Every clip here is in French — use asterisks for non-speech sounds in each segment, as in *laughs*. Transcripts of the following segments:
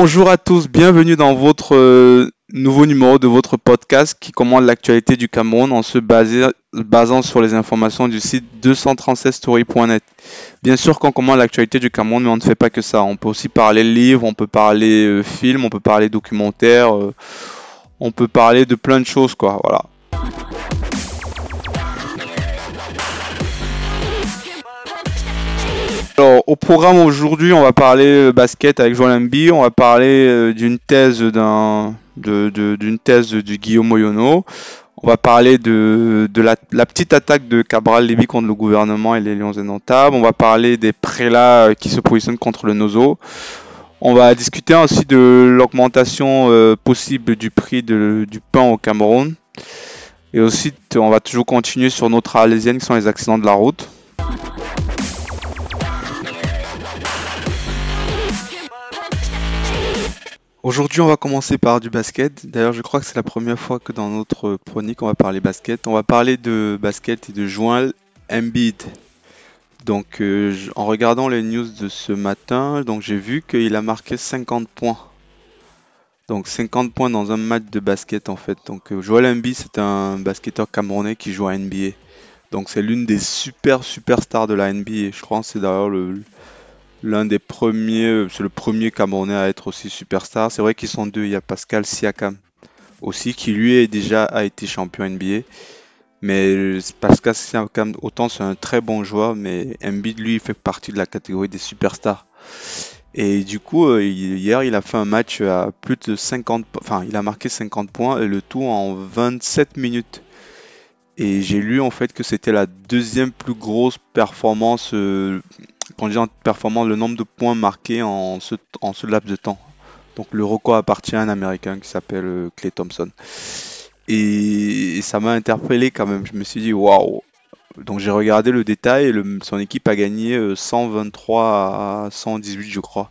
Bonjour à tous, bienvenue dans votre euh, nouveau numéro de votre podcast qui commande l'actualité du Cameroun en se basant sur les informations du site 236story.net. Bien sûr qu'on commande l'actualité du Cameroun, mais on ne fait pas que ça. On peut aussi parler livres, on peut parler euh, films, on peut parler documentaires, euh, on peut parler de plein de choses, quoi. Alors, au programme aujourd'hui, on va parler euh, basket avec Joël Embi, on va parler euh, d'une thèse d'un d'une thèse du Guillaume Moyono. On va parler de, de la, petite attaque de Cabral Lévy contre le gouvernement et les Lions indomptables. On va parler des prélats euh, qui se positionnent contre le Nozo. On va discuter aussi de l'augmentation possible du prix de, du pain au Cameroun. Et aussi, on va toujours continuer sur notre alésienne qui sont les accidents de la route. Aujourd'hui, on va commencer par du basket. D'ailleurs, je crois que c'est la première fois que dans notre chronique, on va parler basket. On va parler de basket et de Joël Embiid. Donc, euh, en regardant les news de ce matin, donc j'ai vu qu'il a marqué 50 points. Donc 50 points dans un match de basket en fait. Donc euh, Joel Embiid c'est un basketteur camerounais qui joue à NBA. Donc c'est l'une des super superstars de la NBA. Je crois que c'est d'ailleurs le, l'un des premiers, euh, c'est le premier Camerounais à être aussi superstar. C'est vrai qu'ils sont deux. Il y a Pascal Siakam aussi, qui lui déjà a été champion NBA. Mais euh, Pascal Siakam, autant c'est un très bon joueur, mais Embiid lui fait partie de la catégorie des superstars. Et du coup, euh, hier, il a fait un match à plus de 50, enfin, il a marqué 50 points et le tout en 27 minutes. Et j'ai lu en fait que c'était la deuxième plus grosse performance quand le nombre de points marqués en ce, en ce laps de temps. Donc le record appartient à un Américain qui s'appelle Clay euh, Thompson. Et, ça m'a interpellé quand même. Je me suis dit, waouh! Donc j'ai regardé le détail et son équipe a gagné 123 euh, à 118, je crois.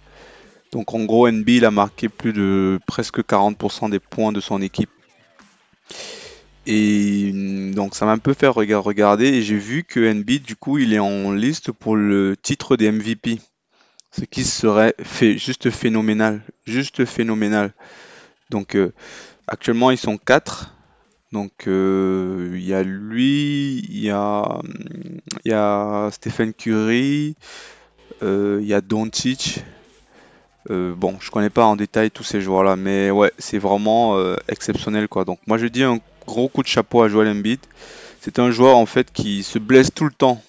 Donc en gros, NB il a marqué plus de presque 40% des points de son équipe. Et mm, donc ça m'a un peu fait regarder et j'ai vu que NB du coup il est en liste pour le titre des MVP. Ce qui serait fait, juste phénoménal. Juste phénoménal. Donc euh, actuellement ils sont 4. Donc euh, il y a lui, il y a, mm, y a Stephen Curry, euh, il y a Doncic. Bon, je connais pas en détail tous ces joueurs là, mais ouais, c'est vraiment exceptionnel quoi. Donc moi je dis un gros coup de chapeau à Joel Embiid. C'est un joueur en fait qui se blesse tout le temps.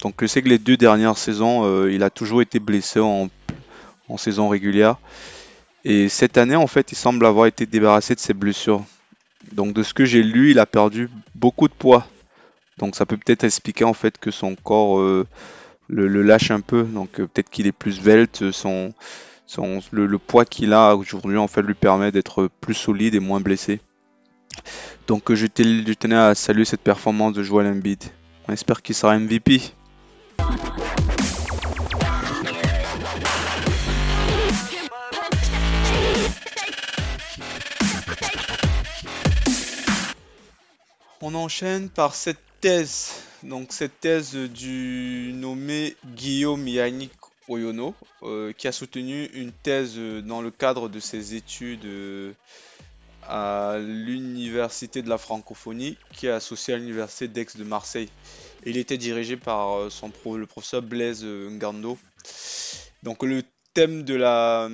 Donc je sais que les deux dernières saisons, euh, il a toujours été blessé en, saison régulière. Et cette année, en fait, il semble avoir été débarrassé de ses blessures. Donc de ce que j'ai lu, il a perdu beaucoup de poids. Donc ça peut peut-être expliquer en fait que son corps euh, le, lâche un peu. Donc euh, peut-être qu'il est plus velte. Son, le, poids qu'il a aujourd'hui en fait lui permet d'être plus solide et moins blessé. Donc je, tenais à saluer cette performance de Joel Embiid. On espère qu'il sera MVP. On enchaîne par cette thèse. Donc cette thèse du nommé Guillaume Yannick Oyono, euh, qui a soutenu une thèse dans le cadre de ses études euh, à l'Université de la Francophonie, qui est associée à l'Université d'Aix de Marseille. Il était dirigé par euh, son le professeur Blaise euh, Ngando. Donc le thème de la,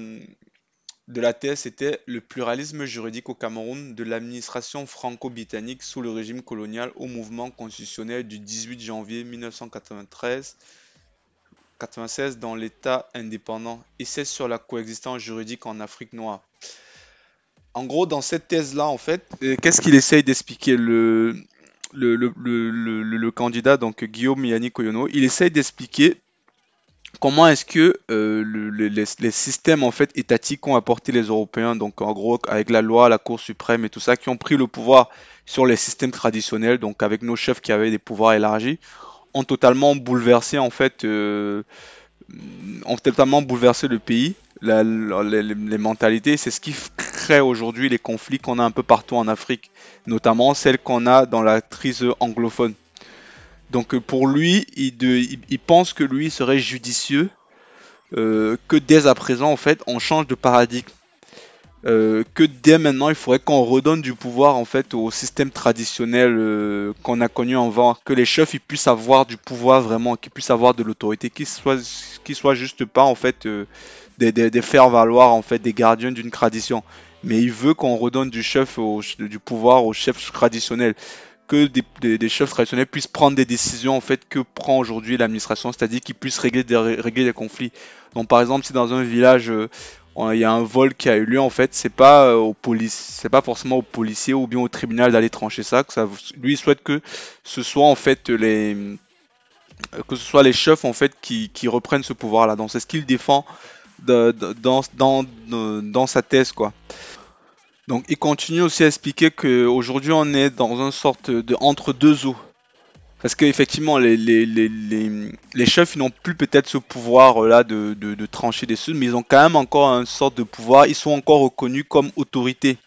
de la thèse était le pluralisme juridique au Cameroun de l'administration franco-britannique sous le régime colonial au mouvement constitutionnel du 18 janvier 1993 96 dans l'État indépendant. Et c'est sur la coexistence juridique en Afrique noire. En gros, dans cette thèse-là, en fait, euh, qu'est-ce qu'il essaye d'expliquer? Le, le, candidat, donc Guillaume Yannick Koyono Il essaye d'expliquer comment est-ce que euh, les, systèmes en fait étatiques ont apporté les Européens, donc en gros avec la loi, la Cour suprême et tout ça, qui ont pris le pouvoir sur les systèmes traditionnels, donc avec nos chefs qui avaient des pouvoirs élargis, ont totalement bouleversé en fait, euh, ont totalement bouleversé le pays les, mentalités, c'est ce qui crée aujourd'hui les conflits qu'on a un peu partout en Afrique, notamment celles qu'on a dans la crise anglophone. Donc pour lui, il, pense que lui serait judicieux euh, que dès à présent, en fait, on change de paradigme. Euh, que dès maintenant, il faudrait qu'on redonne du pouvoir en fait au système traditionnel euh, qu'on a connu avant, que les chefs ils puissent avoir du pouvoir vraiment, qu'ils puissent avoir de l'autorité, qu'ils soient, qu'ils soient juste pas en fait euh, des, des, faire valoir en fait des gardiens d'une tradition, mais il veut qu'on redonne du chef du pouvoir aux chefs traditionnels, que des, chefs traditionnels puissent prendre des décisions en fait que prend aujourd'hui l'administration, c'est-à-dire qu'ils puissent régler régler des conflits. Donc par exemple, si dans un village il y a un vol qui a eu lieu en fait, c'est pas euh, c'est pas forcément au policier ou bien au tribunal d'aller trancher ça, lui il souhaite que ce soit en fait les euh, que ce soit les chefs qui, reprennent ce pouvoir là. Donc c'est ce qu'il défend de, dans, sa thèse. Donc il continue aussi à expliquer qu'aujourd'hui on est dans une sorte de entre deux eaux. Parce qu'effectivement, les, les, chefs n'ont plus peut-être ce pouvoir-là de, de, trancher des sous, mais ils ont quand même encore une sorte de pouvoir. Ils sont encore reconnus comme autorité.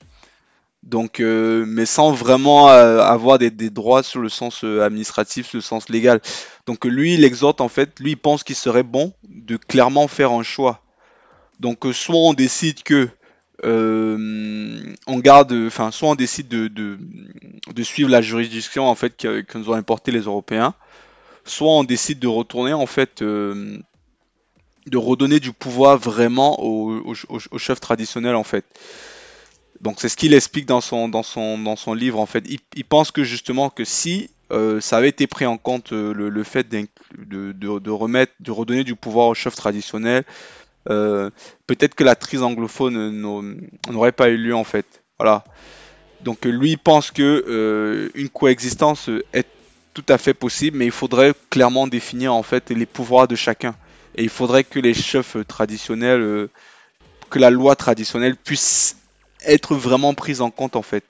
Donc, euh, mais sans vraiment euh, avoir des, des, droits sur le sens euh, administratif, sur le sens légal. Donc lui, il exhorte en fait, lui, il pense qu'il serait bon de clairement faire un choix. Donc soit on décide que euh, on garde, enfin, soit on décide de, suivre la juridiction en fait que, nous ont importé les Européens, soit on décide de retourner en fait, euh, de redonner du pouvoir vraiment aux, chefs traditionnels en fait. Donc c'est ce qu'il explique dans son, livre en fait. Il, pense que justement que si euh, ça avait été pris en compte le, fait de, remettre, de redonner du pouvoir aux chefs traditionnels, euh, peut-être que la crise anglophone n'aurait pas eu lieu en fait. Voilà. Donc lui pense que euh, une coexistence est tout à fait possible, mais il faudrait clairement définir en fait les pouvoirs de chacun. Et il faudrait que les chefs traditionnels, euh, que la loi traditionnelle puisse être vraiment prise en compte en fait.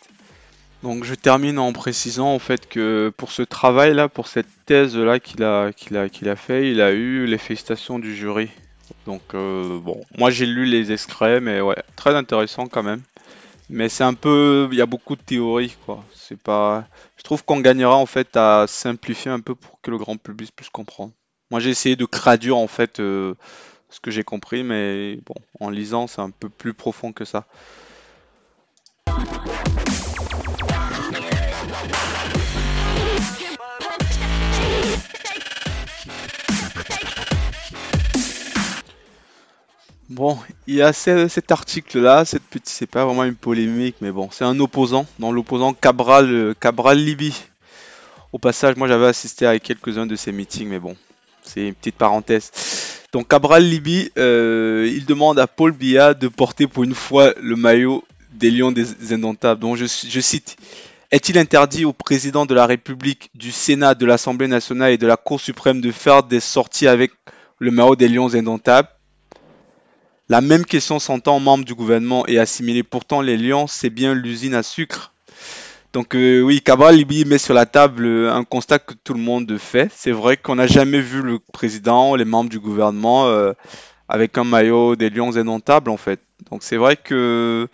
Donc je termine en précisant en fait que pour ce travail là, pour cette thèse là qu'il a, qu'il a, qu'il a fait, il a eu les félicitations du jury. Donc euh, bon, moi j'ai lu les extraits, mais ouais, très intéressant quand même. Mais c'est un peu, il y a beaucoup de théories quoi. C'est pas, je trouve qu'on gagnera en fait à simplifier un peu pour que le grand public puisse comprendre. Moi j'ai essayé de traduire en fait euh, ce que j'ai compris, mais bon, en lisant c'est un peu plus profond que ça. Bon, il y a cet article-là, cette petite, c'est pas vraiment une polémique, mais bon, c'est un opposant, dans l'opposant Cabral, euh, Cabral. Au passage, moi j'avais assisté à quelques-uns de ces meetings, mais bon, c'est une petite parenthèse. Donc Cabral Libye, euh, il demande à Paul Biya de porter pour une fois le maillot des Lions des Indomptables. Donc je, je cite Est-il interdit au président de la République, du Sénat, de l'Assemblée nationale et de la Cour suprême de faire des sorties avec le maillot des Lions Indomptables? La même question s'entend membre du gouvernement et assimilé. Pourtant, les Lions, c'est bien l'usine à sucre. Donc euh, oui, Cabral Libye met sur la table euh, un constat que tout le monde fait. C'est vrai qu'on n'a jamais vu le président, les membres du gouvernement euh, avec un maillot des Lions indomptables en fait. Donc c'est vrai que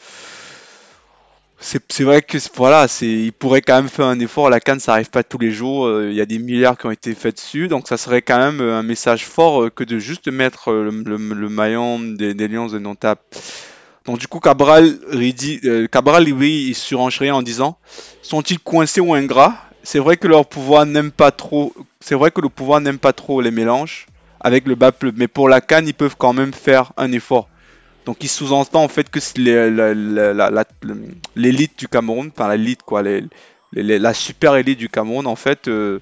c'est vrai que voilà, c'est il pourrait quand même faire un effort. La canne, ça arrive pas tous les jours. Euh, il y a des milliards qui ont été faits dessus, donc ça serait quand même euh, un message fort euh, que de juste mettre le, maillon des, des Lions indomptables. Donc du coup, Cabral, dit, Cabral oui, il en disant sont-ils coincés ou ingrats? C'est vrai que leur pouvoir n'aime pas trop. C'est vrai que le pouvoir n'aime pas trop les mélanges avec le bas mais pour la canne, ils peuvent quand même faire un effort. Donc il sous-entend en fait que l'élite du Cameroun, enfin l'élite quoi, la super élite du Cameroun en fait, euh,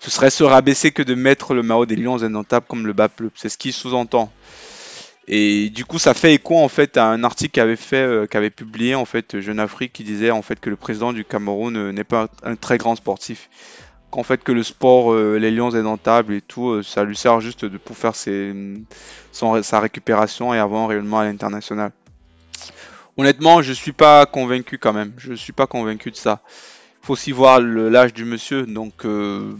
ce serait se rabaisser que de mettre le Mao des Lions indomptables comme le BAPLE. C'est ce qu'il sous-entend. Et du coup, ça fait écho en fait à un article qu'avait fait, euh, publié en fait Jeune Afrique qui disait en fait que le président du Cameroun euh, n'est pas un très grand sportif qu'en fait que le sport, euh, les lions indomptables et tout, euh, ça lui sert juste de, pour faire sa récupération et avoir un rayonnement à l'international. Honnêtement, je suis pas convaincu quand même. Je suis pas convaincu de ça. Faut aussi voir l'âge du monsieur, donc euh,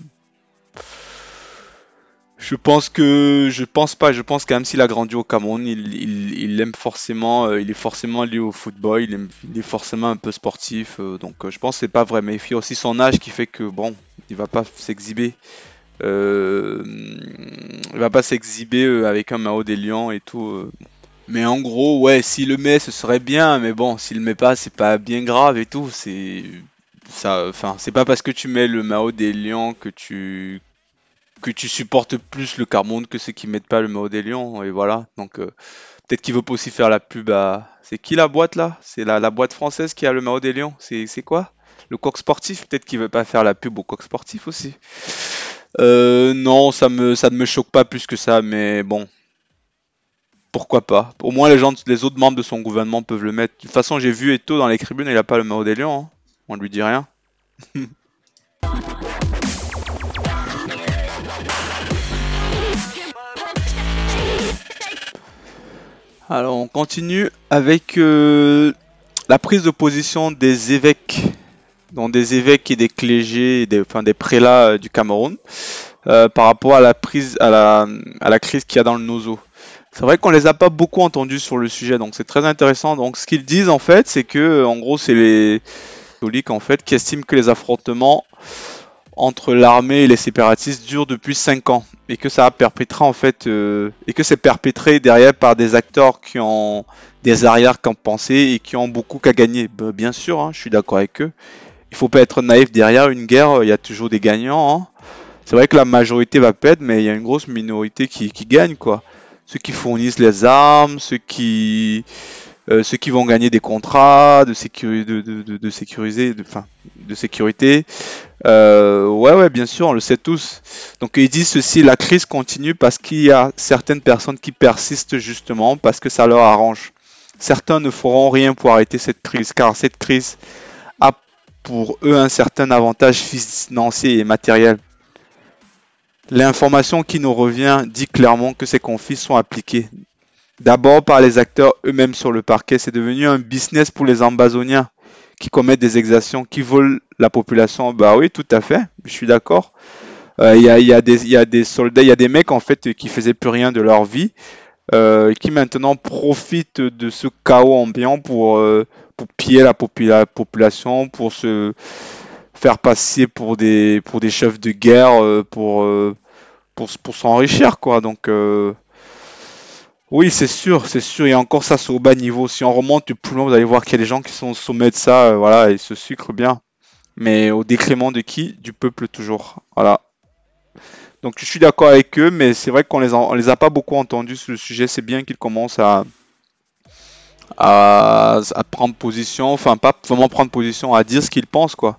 je pense que je pense pas. Je pense même s'il a grandi au Cameroun, il, aime forcément, il est forcément lié au football, il, est forcément un peu sportif. donc je pense que c'est pas vrai. Mais il y a aussi son âge qui fait que bon, il va pas s'exhiber. Euh, il va pas s'exhiber euh, avec un Mao des Lions et tout. Euh. Mais en gros, ouais, s'il le met, ce serait bien, mais bon, s'il le met pas, c'est pas bien grave et tout. C'est ça, enfin, c'est pas parce que tu mets le Mao des Lions que tu que tu supportes plus le Carmonde que ceux qui mettent pas le Mao des Lions, et voilà. Donc euh, peut-être qu'il veut pas aussi faire la pub à. C'est qui la boîte là? C'est la, la boîte française qui a le Mao des Lions. C'est quoi? Le coq sportif? Peut-être qu'il veut pas faire la pub au coq sportif aussi. Euh, non, ça me ça ne me choque pas plus que ça, mais bon, pourquoi pas? Au moins, les, gens, les autres membres de son gouvernement peuvent le mettre. De toute façon, j'ai vu Eto dans les tribunes, il a pas le Mao des Lions. Hein. On lui dit rien. *laughs* Alors, on continue avec euh, la prise de position des évêques, donc des évêques et des clégés, des, enfin des prélats euh, du Cameroun, euh, par rapport à la prise, à la, crise qu'il y a dans le Nozo. C'est vrai qu'on les a pas beaucoup entendus sur le sujet, donc c'est très intéressant. Donc ce qu'ils disent en fait, c'est que en gros c'est les catholiques en fait qui estiment que les affrontements entre l'armée et les séparatistes durent depuis 5 ans et que ça a perpétré en fait euh, et que c'est perpétré derrière par des acteurs qui ont des arrières qu'en penser et qui ont beaucoup qu'à gagner. Ben, bien sûr, hein, je suis d'accord avec eux. Il faut pas être naïf derrière une guerre, il y a toujours des gagnants. Hein. C'est vrai que la majorité va perdre, mais il y a une grosse minorité qui, qui gagne quoi ceux qui fournissent les armes, ceux qui, euh, ceux qui vont gagner des contrats de, sécurité, ouais, ouais, bien sûr, on le sait tous. Donc ils disent ceci, la crise continue parce qu'il y a certaines personnes qui persistent justement parce que ça leur arrange. Certains ne feront rien pour arrêter cette crise car cette crise a pour eux un certain avantage financier et matériel. L'information qui nous revient dit clairement que ces conflits sont appliqués d'abord par les acteurs eux-mêmes sur le parquet. C'est devenu un business pour les ambazoniens qui commettent des exactions, qui volent la population. Bah oui, tout à fait, je suis d'accord. Euh, il y, a, des soldats, il y a des mecs en fait qui faisaient plus rien de leur vie, euh, qui maintenant profitent de ce chaos ambiant pour, euh, piller la, la population, pour se faire passer pour des, chefs de guerre, euh, pour, pour, s'enrichir, quoi. Donc, oui, c'est sûr, c'est sûr. Et encore ça, au bas niveau. Si on remonte plus loin, vous allez voir qu'il y a des gens qui sont au sommet de ça, voilà, ils se sucrent bien. Mais au décrément de qui? Du peuple toujours. Voilà. Donc je suis d'accord avec eux, mais c'est vrai qu'on les, les a pas beaucoup entendus sur le sujet. C'est bien qu'ils commencent à, prendre position, enfin pas vraiment prendre position, à dire ce qu'ils pensent quoi.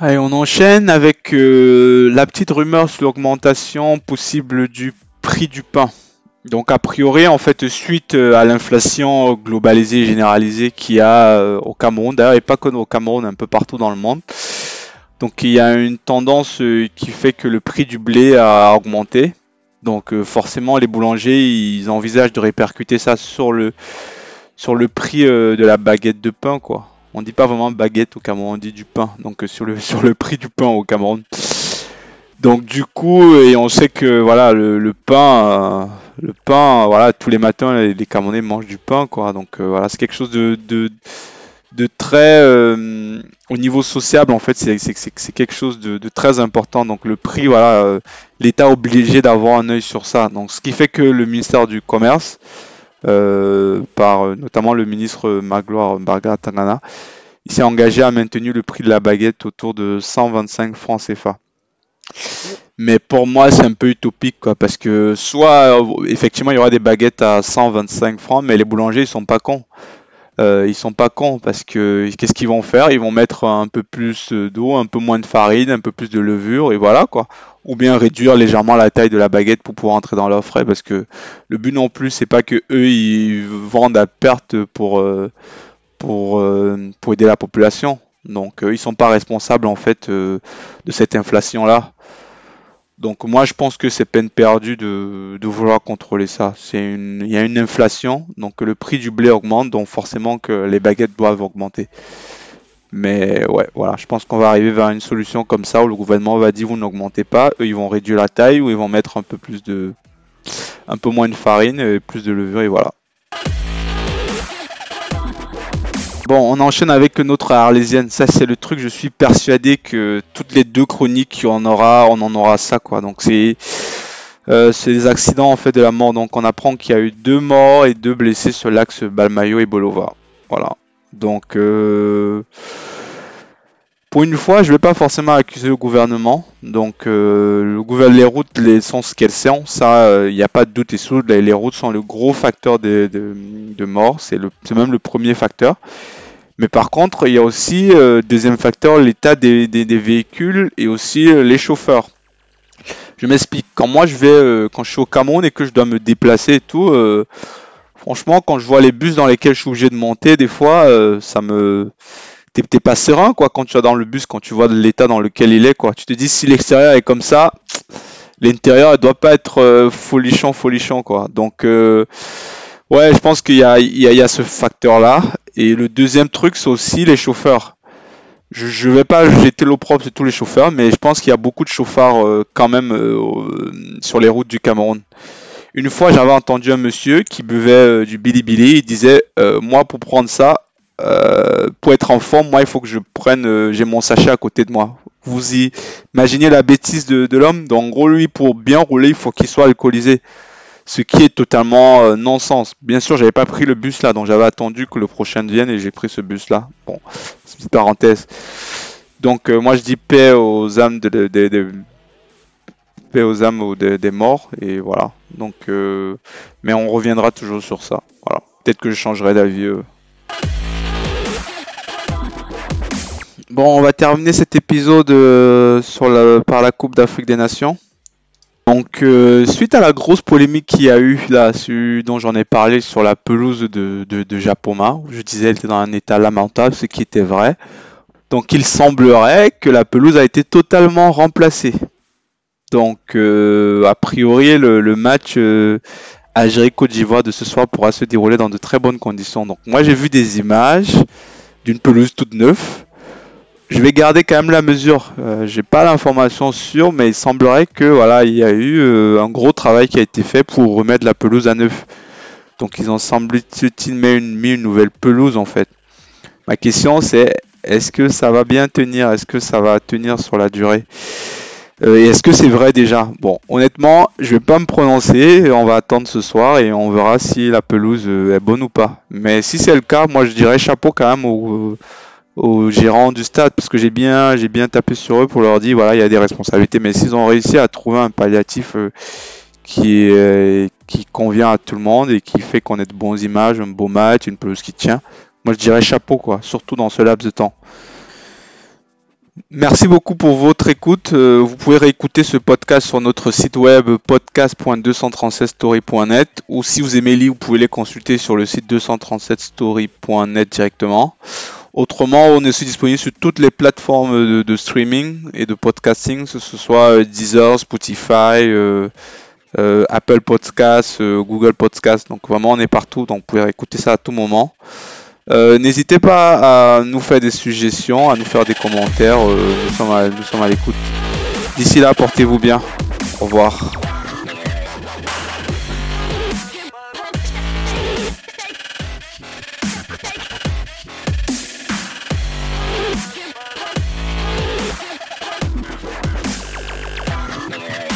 Allez, on enchaîne avec euh, la petite rumeur sur l'augmentation possible du prix du pain. Donc a priori, en fait, suite euh, à l'inflation globalisée et généralisée qu'il y a euh, au Cameroun, d'ailleurs, et pas que au Cameroun, un peu partout dans le monde. Donc il y a une tendance qui fait que le prix du blé a augmenté. Donc forcément, les boulangers, ils envisagent de répercuter ça sur le, sur le prix de la baguette de pain, quoi on dit pas vraiment baguette au Cameroun, on dit du pain. Donc euh, sur le *laughs* sur le prix du pain au Cameroun. Donc du coup, et on sait que voilà le, pain, euh, le pain, voilà tous les matins les, Camerounais mangent du pain quoi. Donc euh, voilà c'est quelque chose de, de, très au niveau sociable en fait c'est quelque chose de, de, très important. Donc le prix voilà l'État obligé d'avoir un œil sur ça. Donc ce qui fait que le ministère du commerce euh, par euh, notamment le ministre Magloire Barga Tanana. Il s'est engagé à maintenir le prix de la baguette autour de 125 francs CFA. Mais pour moi, c'est un peu utopique, quoi, parce que soit effectivement il y aura des baguettes à 125 francs, mais les boulangers ils sont pas cons. Euh, ils sont pas cons parce que qu'est-ce qu'ils vont faire? Ils vont mettre un peu plus d'eau, un peu moins de farine, un peu plus de levure et voilà quoi ou bien réduire légèrement la taille de la baguette pour pouvoir entrer dans l'offre parce que le but non plus c'est pas que eux ils vendent à perte pour euh, pour euh, pour aider la population. Donc ils sont pas responsables en fait euh, de cette inflation là donc moi je pense que c'est peine perdue de, de vouloir contrôler ça. C'est une il y a une inflation donc le prix du blé augmente donc forcément que les baguettes doivent augmenter mais ouais, voilà, je pense qu'on va arriver vers une solution comme ça où le gouvernement va dire vous n'augmentez pas, eux ils vont réduire la taille ou ils vont mettre un peu plus de, un peu moins de farine et plus de levure et voilà. Bon, on enchaîne avec notre arlésienne. Ça, c'est le truc. Je suis persuadé que toutes les deux chroniques, on aura, on en aura ça, quoi. Donc c'est, euh, c'est des accidents en fait de la mort. Donc on apprend qu'il y a eu deux morts et deux blessés sur l'axe Balmayo et Bolova. Voilà. Donc euh, pour une fois, je vais pas forcément accuser le gouvernement. Donc, euh, le gouvernement, les routes les, sont ce qu'elles sont. Ça, il n'y a pas de doute et sous. Les, routes sont le gros facteur de, de, mort. C'est même le premier facteur. Mais par contre, il y a aussi, euh, deuxième facteur, l'état des, des, véhicules et aussi euh, les chauffeurs. Je m'explique. Quand moi, je vais, quand je suis au Cameroun et que je dois me déplacer et tout, franchement, quand je vois les bus dans lesquels je suis obligé de monter, des fois, ça me t'es pas serein quoi quand tu es dans le bus, quand tu vois l'état dans lequel il est quoi. Tu te dis si l'extérieur est comme ça, l'intérieur ne doit pas être euh, folichon folichon quoi. Donc euh, ouais, je pense qu'il y a, il ce facteur là. Et le deuxième truc c'est aussi les chauffeurs. Je, ne vais pas jeter l'opprobre sur tous les chauffeurs, mais je pense qu'il y a beaucoup de chauffeurs euh, quand même sur les routes du Cameroun. Une fois, j'avais entendu un monsieur qui buvait du bilibili. Il disait, moi, pour prendre ça, euh, pour être en forme, moi, il faut que je prenne, euh, j'ai mon sachet à côté de moi. Vous imaginez la bêtise de, l'homme? Donc, en gros, lui, pour bien rouler, il faut qu'il soit alcoolisé. Ce qui est totalement euh, non-sens. Bien sûr, j'avais pas pris le bus là, donc j'avais attendu que le prochain vienne et j'ai pris ce bus là. Bon, petite parenthèse. Donc, moi, je dis paix aux âmes de, paix aux âmes des morts et voilà. Donc, mais on reviendra toujours sur ça. Voilà. Peut-être que je changerai d'avis. Bon, on va terminer cet épisode euh, sur par la Coupe d'Afrique des Nations. Donc, euh, suite à la grosse polémique qu'il y a eu là, dont j'en ai parlé sur la pelouse de, de, Japoma, je disais qu'elle était dans un état lamentable, ce qui était vrai. Donc, il semblerait que la pelouse a été totalement remplacée. Donc, euh, a priori, le, match Algérie-Côte d'Ivoire de ce soir pourra se dérouler dans de très bonnes conditions. Donc, moi, j'ai vu des images d'une pelouse toute neuve je vais garder quand même la mesure. Euh, j'ai pas l'information sûre, mais il semblerait que voilà, il y a eu euh, un gros travail qui a été fait pour remettre la pelouse à neuf. Donc ils ont semble-t-il mis une, une nouvelle pelouse en fait. Ma question c'est est-ce que ça va bien tenir? Est-ce que ça va tenir sur la durée? euh, Et est-ce que c'est vrai déjà? Bon, honnêtement, je vais pas me prononcer. On va attendre ce soir et on verra si la pelouse est bonne ou pas. Mais si c'est le cas, moi je dirais chapeau quand même au aux gérants du stade parce que j'ai bien j'ai bien tapé sur eux pour leur dire voilà il y a des responsabilités mais s'ils ont réussi à trouver un palliatif euh, qui euh, qui convient à tout le monde et qui fait qu'on ait de bonnes images un beau match une pelouse qui tient moi je dirais chapeau quoi surtout dans ce laps de temps Merci beaucoup pour votre écoute. Euh, vous pouvez réécouter ce podcast sur notre site web podcast.237story.net ou si vous aimez lire, vous pouvez les consulter sur le site 237story.net directement. Autrement, on est aussi disponible sur toutes les plateformes de, streaming et de podcasting, que ce soit euh, Deezer, Spotify, euh, Apple Podcasts, Google Podcasts. Donc vraiment, on est partout, donc vous pouvez écouter ça à tout moment. N'hésitez pas à nous faire des suggestions, à nous faire des commentaires. nous sommes à l'écoute. D'ici là, portez-vous bien. Au revoir.